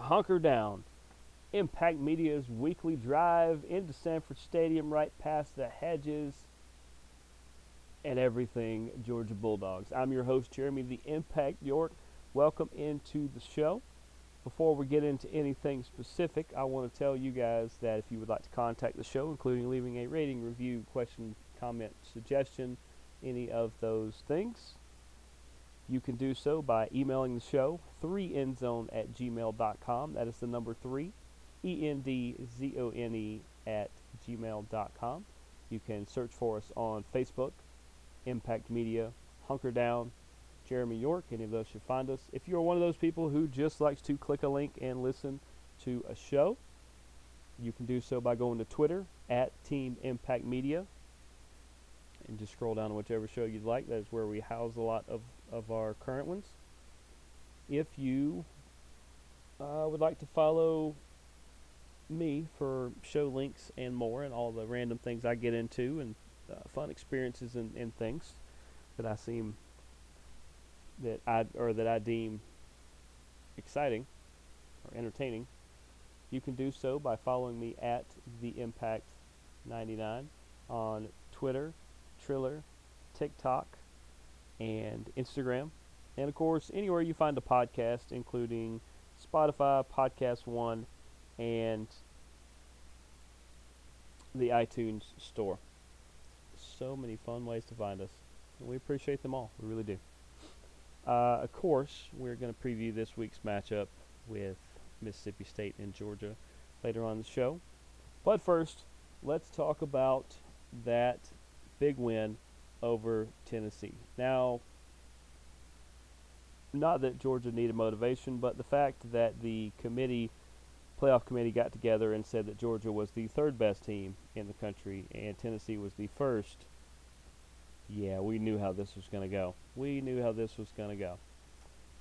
hunker down. Impact Media's weekly drive into Sanford Stadium, right past the hedges and everything Georgia Bulldogs. I'm your host, Jeremy the Impact York. Welcome into the show. Before we get into anything specific, I want to tell you guys that if you would like to contact the show, including leaving a rating, review, question, comment, suggestion, any of those things, you can do so by emailing the show, 3endzone at gmail.com. That is the number 3, E-N-D-Z-O-N-E at gmail.com. You can search for us on Facebook, Impact Media, Hunker Down, Jeremy York. Any of those should find us. If you're one of those people who just likes to click a link and listen to a show, you can do so by going to Twitter at Team Impact Media and just scroll down to whichever show you'd like. That is where we house a lot of, of our current ones. If you uh, would like to follow me for show links and more and all the random things I get into and uh, fun experiences and, and things that I seem that I or that I deem exciting or entertaining, you can do so by following me at the Impact 99 on Twitter, Triller, TikTok, and Instagram. And of course, anywhere you find a podcast, including Spotify, Podcast One, and the iTunes Store. So many fun ways to find us. We appreciate them all. We really do. Uh, of course, we're going to preview this week's matchup with Mississippi State and Georgia later on the show. But first, let's talk about that big win over Tennessee. Now, not that Georgia needed motivation, but the fact that the committee, playoff committee, got together and said that Georgia was the third best team in the country and Tennessee was the first. Yeah, we knew how this was going to go. We knew how this was going to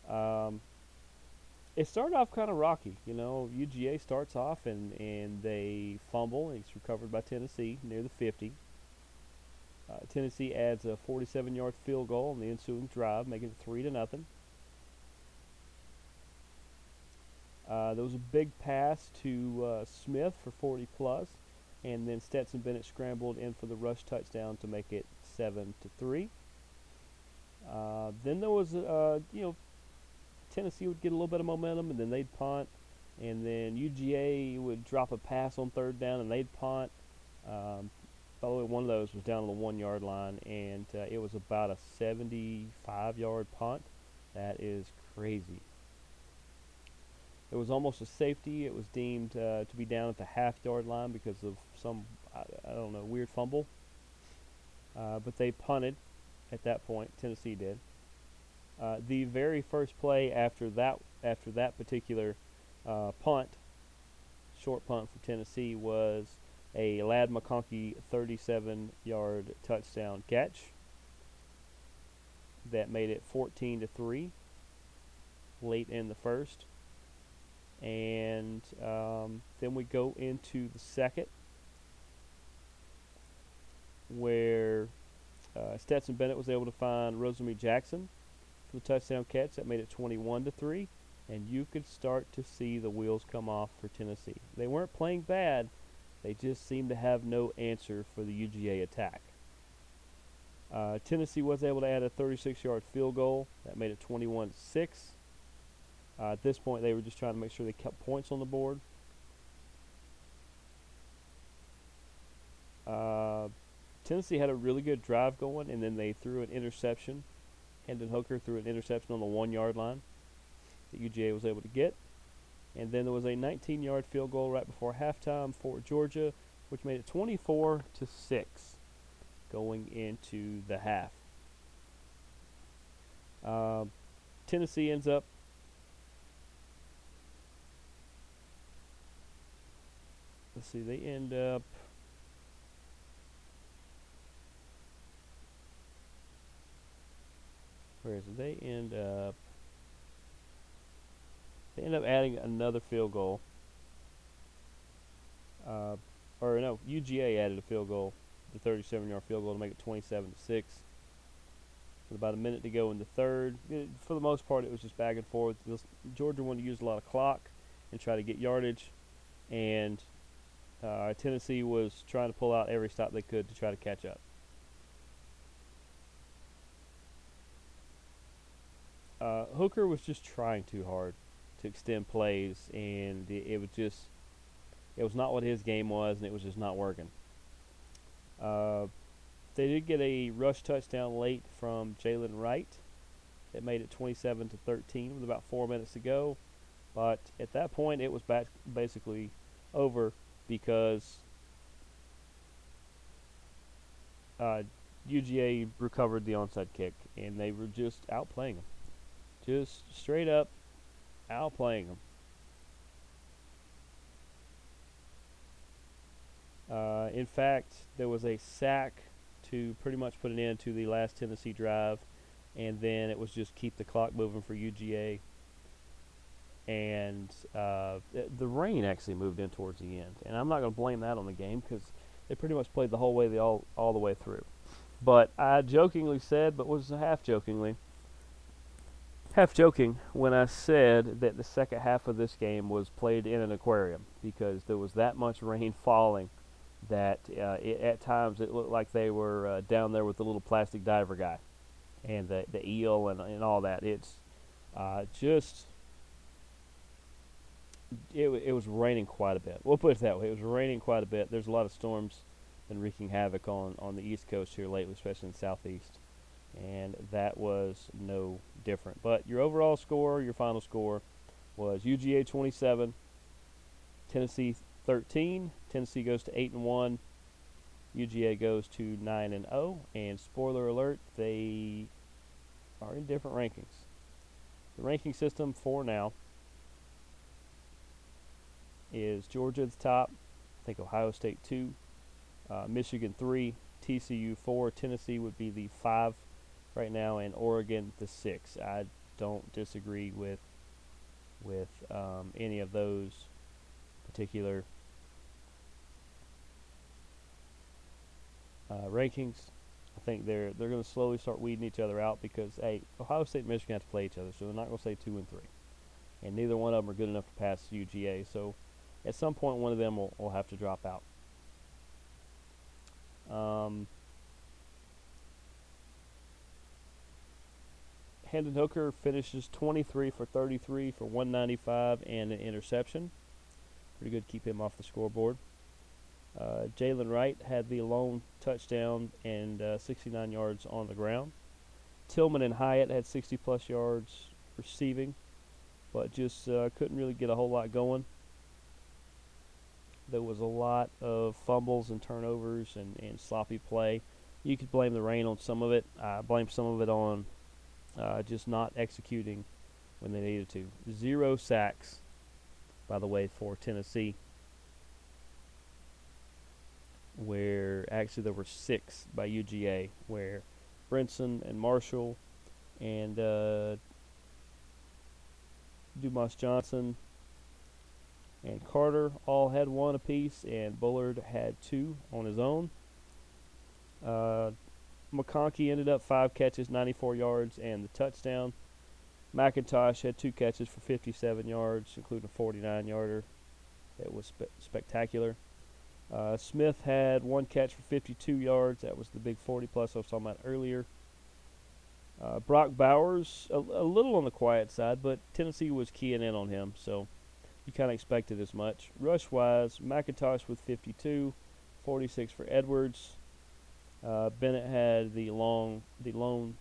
go. Um, it started off kind of rocky. You know, UGA starts off and, and they fumble, and it's recovered by Tennessee near the 50. Uh, Tennessee adds a 47-yard field goal on the ensuing drive, making it three to nothing. Uh, there was a big pass to uh, Smith for 40 plus, and then Stetson Bennett scrambled in for the rush touchdown to make it seven to three. Uh, then there was, uh, you know, Tennessee would get a little bit of momentum, and then they'd punt, and then UGA would drop a pass on third down, and they'd punt. Um, by the way, one of those was down on the one yard line, and uh, it was about a 75 yard punt. That is crazy. It was almost a safety. It was deemed uh, to be down at the half yard line because of some, I, I don't know, weird fumble. Uh, but they punted at that point. Tennessee did. Uh, the very first play after that, after that particular uh, punt, short punt for Tennessee, was a Ladd McConkey 37-yard touchdown catch that made it 14 to three late in the first. And um, then we go into the second, where uh, Stetson Bennett was able to find Rosemy Jackson for the touchdown catch that made it 21 to three, and you could start to see the wheels come off for Tennessee. They weren't playing bad; they just seemed to have no answer for the UGA attack. Uh, Tennessee was able to add a 36-yard field goal that made it 21 6. Uh, at this point, they were just trying to make sure they kept points on the board. Uh, Tennessee had a really good drive going, and then they threw an interception. Hendon Hooker threw an interception on the one yard line that UGA was able to get. And then there was a 19 yard field goal right before halftime for Georgia, which made it 24 to 6 going into the half. Uh, Tennessee ends up let's see, they end up where is it? They end up they end up adding another field goal. Uh, or no, UGA added a field goal, the 37-yard field goal to make it 27 to six. with about a minute to go in the third. It, for the most part, it was just back and forth. Georgia wanted to use a lot of clock and try to get yardage, and uh, Tennessee was trying to pull out every stop they could to try to catch up. Uh, Hooker was just trying too hard to extend plays, and it, it was just it was not what his game was, and it was just not working. Uh, they did get a rush touchdown late from Jaylen Wright. It made it 27 to 13 with about four minutes to go, but at that point it was back basically over because uh, UGA recovered the onside kick, and they were just outplaying them, just straight up outplaying them. Uh, in fact, there was a sack to pretty much put an end to the last Tennessee drive, and then it was just keep the clock moving for UGA. And uh, th- the rain actually moved in towards the end, and I'm not going to blame that on the game because they pretty much played the whole way the all all the way through. But I jokingly said, but was half jokingly, half joking when I said that the second half of this game was played in an aquarium because there was that much rain falling that uh, it, at times it looked like they were uh, down there with the little plastic diver guy and the the eel and and all that. It's uh, just it it was raining quite a bit. We'll put it that way. It was raining quite a bit. There's a lot of storms been wreaking havoc on on the East Coast here lately, especially in the Southeast, and that was no different. But your overall score, your final score, was UGA 27, Tennessee 13. Tennessee goes to 8 and 1. UGA goes to 9 and 0. And spoiler alert, they are in different rankings. The ranking system for now is Georgia at the top. I think Ohio State 2, uh, Michigan 3, TCU 4, Tennessee would be the 5 right now, and Oregon the 6. I don't disagree with with um, any of those particular uh, rankings. I think they're they're going to slowly start weeding each other out because hey, Ohio State and Michigan have to play each other, so they're not going to say two and three, and neither one of them are good enough to pass UGA. So at some point, one of them will, will have to drop out. Um, Hendon Hooker finishes 23 for 33 for 195 and an interception. Pretty good to keep him off the scoreboard. Uh, Jaylen Wright had the lone touchdown and uh, 69 yards on the ground. Tillman and Hyatt had 60 plus yards receiving, but just uh, couldn't really get a whole lot going. There was a lot of fumbles and turnovers and, and sloppy play. You could blame the rain on some of it. I blame some of it on uh, just not executing when they needed to. Zero sacks, by the way, for Tennessee where actually there were six by UGA, where Brinson and Marshall and uh, Dumas Johnson and Carter all had one apiece, and Bullard had two on his own. Uh, McConkey ended up five catches, 94 yards, and the touchdown. McIntosh had two catches for 57 yards, including a 49 yarder. It was spe- spectacular. Uh, Smith had one catch for 52 yards. That was the big 40 plus I was talking about earlier. Uh, Brock Bowers, a, a, little on the quiet side, but Tennessee was keying in on him, so you kind of expected as much. Rush wise, McIntosh with 52, 46 for Edwards. Uh, Bennett had the long, the lone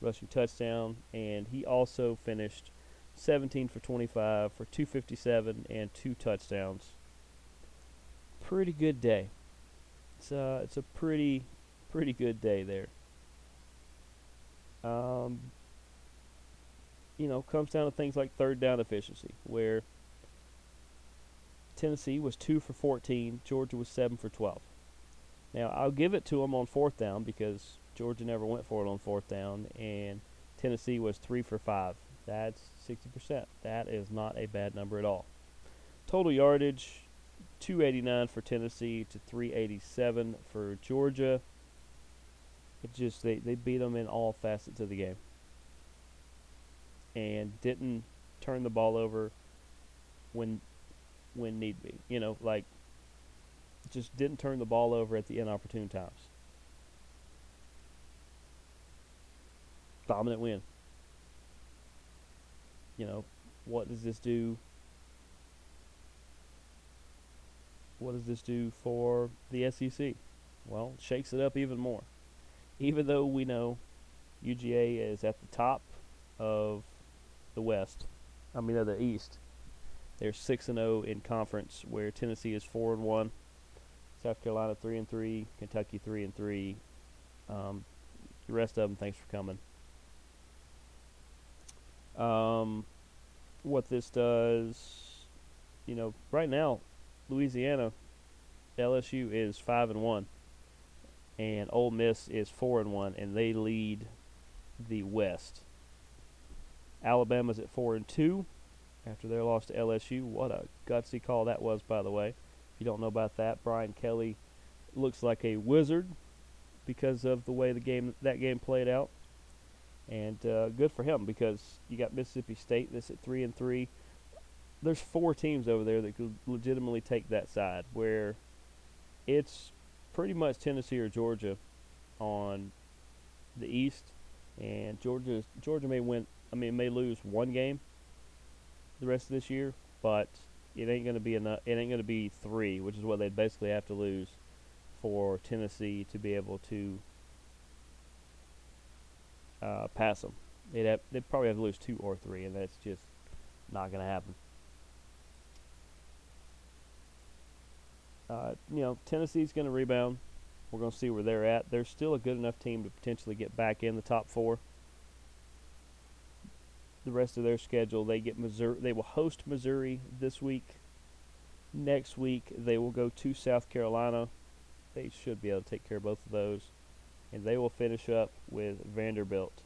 rushing touchdown, and he also finished 17 for 25 for 257 and two touchdowns pretty good day. It's uh, it's a pretty pretty good day there. Um, you know, comes down to things like third down efficiency, where Tennessee was two for 14, Georgia was seven for 12. Now I'll give it to them on fourth down because Georgia never went for it on fourth down, and Tennessee was three for five. That's 60%. That is not a bad number at all. Total yardage, 289 for Tennessee to 387 for Georgia. It just they, they beat them in all facets of the game, and didn't turn the ball over when when need be. You know, like just didn't turn the ball over at the inopportune times. Dominant win. You know, what does this do? What does this do for the SEC? Well, shakes it up even more. Even though we know UGA is at the top of the West, I mean of the East, they're six and zero oh in conference, where Tennessee is four and one, South Carolina three and three, Kentucky three and three. Um, the rest of them, thanks for coming. Um, what this does, you know, right now, Louisiana, LSU is five and one, and Ole Miss is four and one, and they lead the West. Alabama's at four and two after their loss to LSU. What a gutsy call that was, by the way. You don't know about that, Brian Kelly looks like a wizard because of the way the game that game played out. And uh, good for him because you got Mississippi State that's at three and three. There's four teams over there that could legitimately take that side where it's pretty much Tennessee or Georgia on the East, and Georgia Georgia may win. I mean, may lose one game the rest of this year, but it ain't going to be enough. It ain't going to be three, which is what they'd basically have to lose for Tennessee to be able to uh, pass them. They'd have, they'd probably have to lose two or three, and that's just not going to happen. Uh, you know, Tennessee's going to rebound. We're going to see where they're at. They're still a good enough team to potentially get back in the top four. The rest of their schedule, they get Missouri. They will host Missouri this week. Next week, they will go to South Carolina. They should be able to take care of both of those and they will finish up with Vanderbilt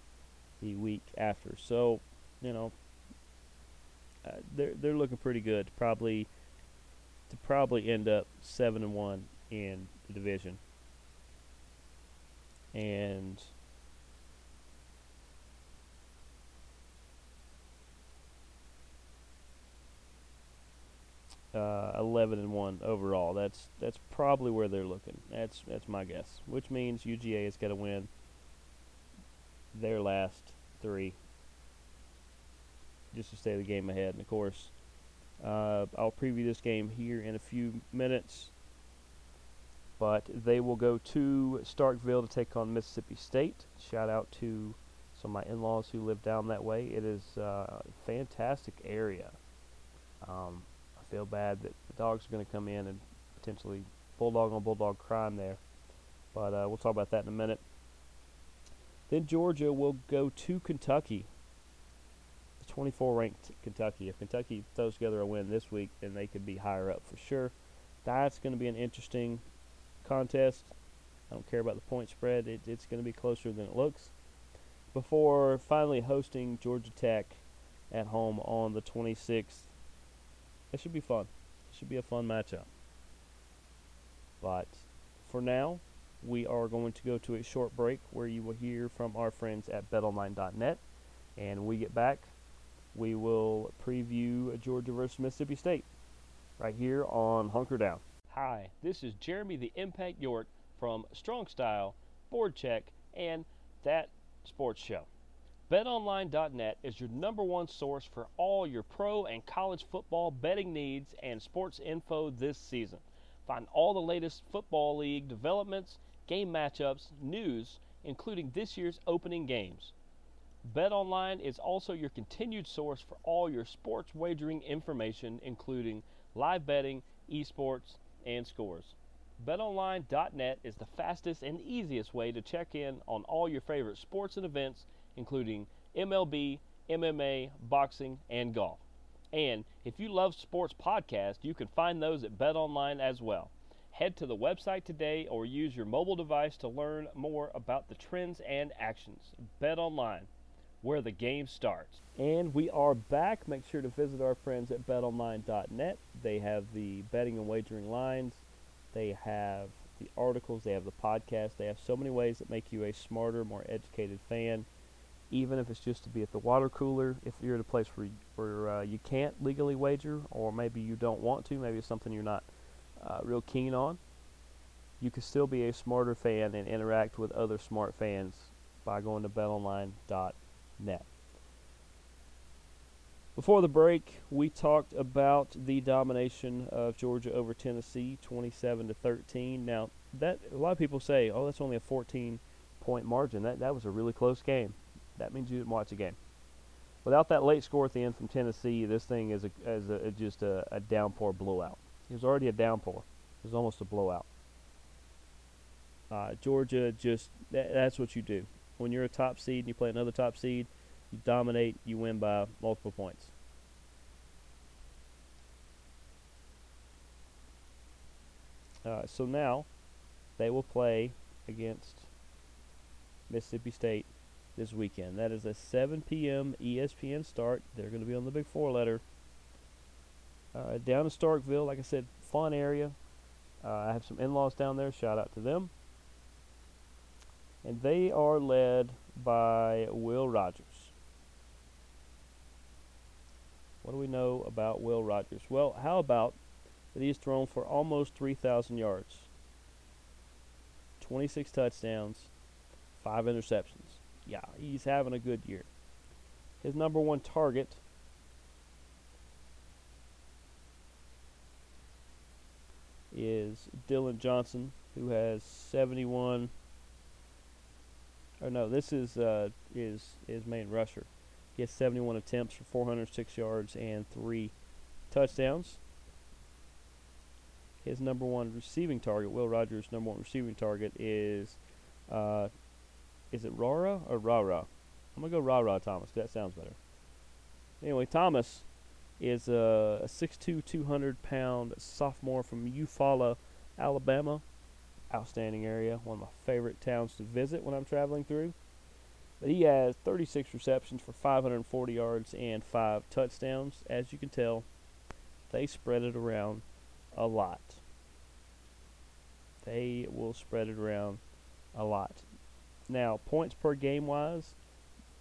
the week after. So, you know, uh, they're they're looking pretty good. Probably to probably end up seven and one in the division, and. Uh, 11 and 1 overall. That's that's probably where they're looking. That's that's my guess. Which means UGA has got to win their last three just to stay the game ahead. And of course, uh, I'll preview this game here in a few minutes. But they will go to Starkville to take on Mississippi State. Shout out to some of my in-laws who live down that way. It is uh, a fantastic area. Um, feel bad that the dogs are going to come in and potentially bulldog on bulldog crime there. But uh, we'll talk about that in a minute. Then Georgia will go to Kentucky. The 24 ranked Kentucky. If Kentucky throws together a win this week, then they could be higher up for sure. That's going to be an interesting contest. I don't care about the point spread. It, it's going to be closer than it looks. Before finally hosting Georgia Tech at home on the 26th it should be fun. It should be a fun matchup. But for now, we are going to go to a short break where you will hear from our friends at betonline.net. And when we get back, we will preview Georgia versus Mississippi State right here on Hunker Down. Hi, this is Jeremy the Impact York from Strong Style, Board Check, and That Sports Show. BetOnline.net is your number one source for all your pro and college football betting needs and sports info this season. Find all the latest football league developments, game matchups, news, including this year's opening games. BetOnline is also your continued source for all your sports wagering information, including live betting, esports, and scores. BetOnline.net is the fastest and easiest way to check in on all your favorite sports and events including MLB, MMA, boxing, and golf. And if you love sports podcasts, you can find those at BetOnline as well. Head to the website today or use your mobile device to learn more about the trends and actions. BetOnline, where the game starts. And we are back. Make sure to visit our friends at betonline.net. They have the betting and wagering lines. They have the articles, they have the podcast. They have so many ways that make you a smarter, more educated fan. Even if it's just to be at the water cooler, if you're at a place where where uh, you can't legally wager, or maybe you don't want to, maybe it's something you're not uh, real keen on, you can still be a smarter fan and interact with other smart fans by going to betonline.net. Before the break, we talked about the domination of Georgia over Tennessee, 27 to 13. Now, that a lot of people say, "Oh, that's only a 14 point margin. That that was a really close game." That means you didn't watch the game. Without that late score at the end from Tennessee, this thing is a, is a, just a, a downpour blowout. It was already a downpour. It was almost a blowout. Uh, Georgia just that, that's what you do when you're a top seed and you play another top seed you dominate, you win by multiple points. Uh, so now they will play against Mississippi State this weekend. That is a 7 p.m. ESPN start. They're going to be on the Big Four letter. Uh, down in Starkville, like I said, fun area. Uh, I have some in-laws down there. Shout out to them. And they are led by Will Rogers. What do we know about Will Rogers? Well, how about that he's thrown for almost 3,000 yards, 26 touchdowns, 5 interceptions. Yeah, he's having a good year. His number one target is Dillon Johnson, who has 71. Or no, this is uh, his his main rusher. He has 71 attempts for 406 yards and three touchdowns. His number one receiving target, Will Rogers' number one receiving target is, uh, is it Rara or Rara? I'm gonna go Rara Thomas. That sounds better. Anyway, Thomas is a, a 6'2", 200 pound sophomore from Eufaula, Alabama. Outstanding area. One of my favorite towns to visit when I'm traveling through. But he has 36 receptions for 540 yards and five touchdowns. As you can tell, they spread it around a lot. They will spread it around a lot. Now, points per game wise,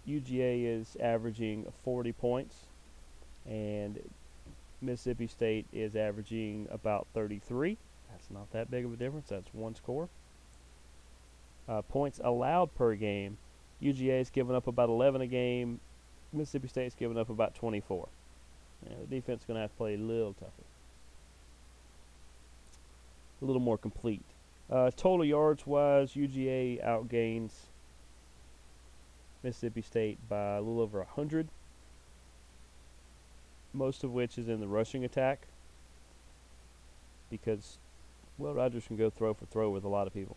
UGA is averaging 40 points, and Mississippi State is averaging about 33. That's not that big of a difference. That's one score. Uh, points allowed per game, UGA is giving up about 11 a game. Mississippi State's giving up about 24. You the defense is going to have to play a little tougher, a little more complete. Uh, total yards wise, UGA outgains Mississippi State by a little over 100, most of which is in the rushing attack because, well, Rogers can go throw for throw with a lot of people.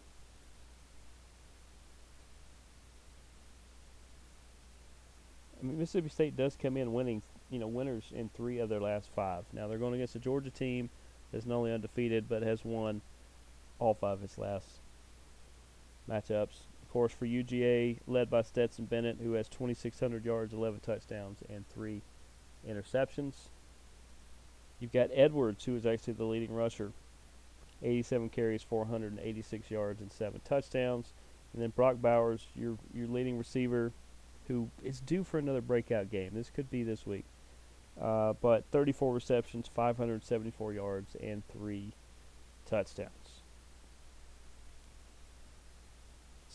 I mean, Mississippi State does come in winning, you know, winners in three of their last five. Now they're going against a Georgia team that's not only undefeated but has won all five of its last matchups. Of course, for UGA, led by Stetson Bennett, who has 2,600 yards, 11 touchdowns, and three interceptions. You've got Edwards, who is actually the leading rusher, 87 carries, 486 yards, and seven touchdowns. And then Brock Bowers, your your leading receiver, who is due for another breakout game. This could be this week. Uh, but 34 receptions, 574 yards, and three touchdowns.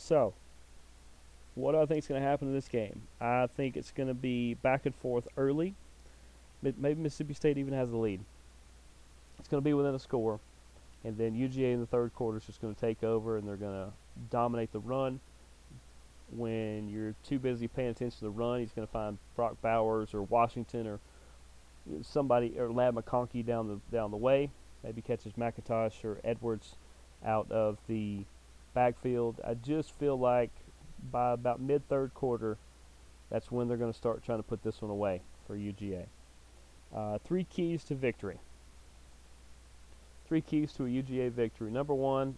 So, what do I think is going to happen in this game? I think it's going to be back and forth early. Maybe Mississippi State even has the lead. It's going to be within a score. And then UGA in the third quarter is just going to take over and they're going to dominate the run when you're too busy paying attention to the run, he's going to find Brock Bowers or Washington or somebody or Ladd McConkey down the down the way. Maybe catches McIntosh or Edwards out of the backfield. I just feel like by about mid third quarter, that's when they're going to start trying to put this one away for UGA. Uh, three keys to victory. Three keys to a UGA victory. Number one,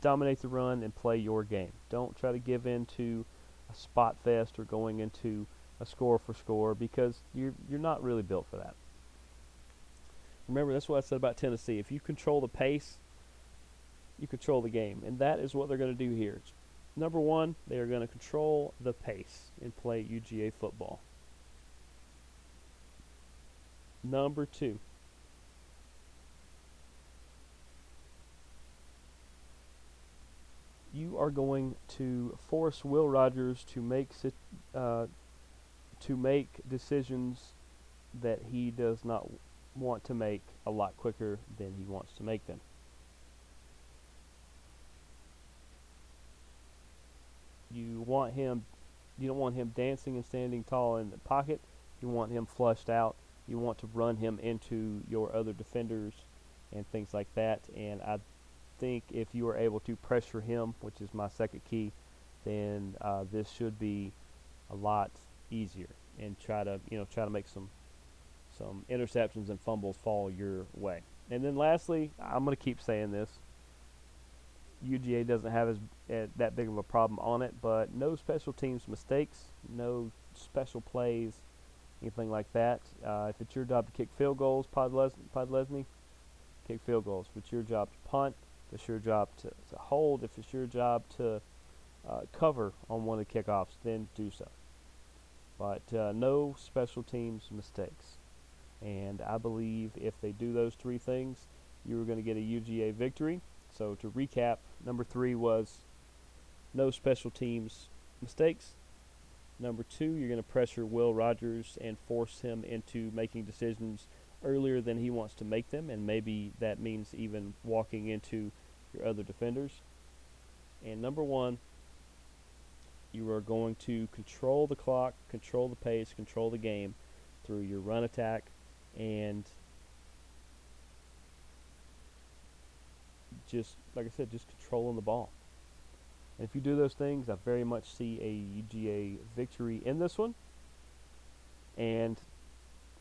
dominate the run and play your game. Don't try to give in to a spot fest or going into a score for score because you're you're not really built for that. Remember, that's what I said about Tennessee. If you control the pace, you control the game. And that is what they're going to do here. Number one, they are going to control the pace and play UGA football. Number two, you are going to force Will Rogers to make uh, to make decisions that he does not want to make a lot quicker than he wants to make them. You want him you don't want him dancing and standing tall in the pocket. You want him flushed out. You want to run him into your other defenders and things like that. And I think if you are able to pressure him, which is my second key, then uh, this should be a lot easier. And try to you know try to make some some interceptions and fumbles fall your way. And then lastly, I'm going to keep saying this. UGA doesn't have as uh, that big of a problem on it, but no special teams mistakes, no special plays, anything like that. Uh, if it's your job to kick field goals, Podlesny, kick field goals. If it's your job to punt, if it's your job to, to hold, if it's your job to uh, cover on one of the kickoffs, then do so. But uh, no special teams mistakes. And I believe if they do those three things, you are going to get a UGA victory. So to recap, number three was no special teams mistakes. Number two, you're going to pressure Will Rogers and force him into making decisions earlier than he wants to make them, and maybe that means even walking into your other defenders. And number one, you are going to control the clock, control the pace, control the game through your run attack and just like I said, just controlling the ball. And if you do those things, I very much see a UGA victory in this one. And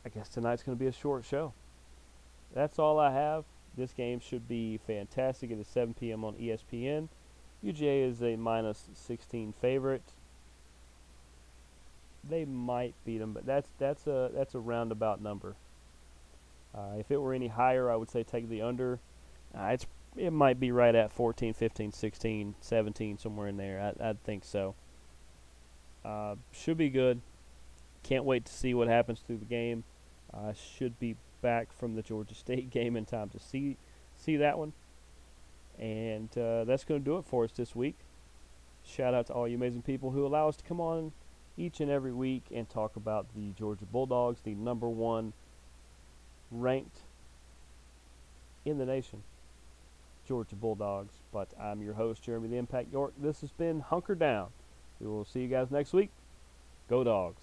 I guess tonight's going to be a short show. That's all I have. This game should be fantastic. It is 7 p.m. on ESPN. UGA is a minus 16 favorite. They might beat them, but that's that's a that's a roundabout number. Uh, if it were any higher, I would say take the under. Uh, it's it might be right at 14, 15, 16, 17, somewhere in there. I, would think so. Uh, should be good. Can't wait to see what happens through the game. I should be back from the Georgia State game in time to see see that one. And uh, that's going to do it for us this week. Shout out to all you amazing people who allow us to come on each and every week and talk about the Georgia Bulldogs, the number one ranked in the nation, Georgia Bulldogs. But I'm your host, Jeremy the Impact York. This has been Hunker Down. We will see you guys next week. Go Dogs.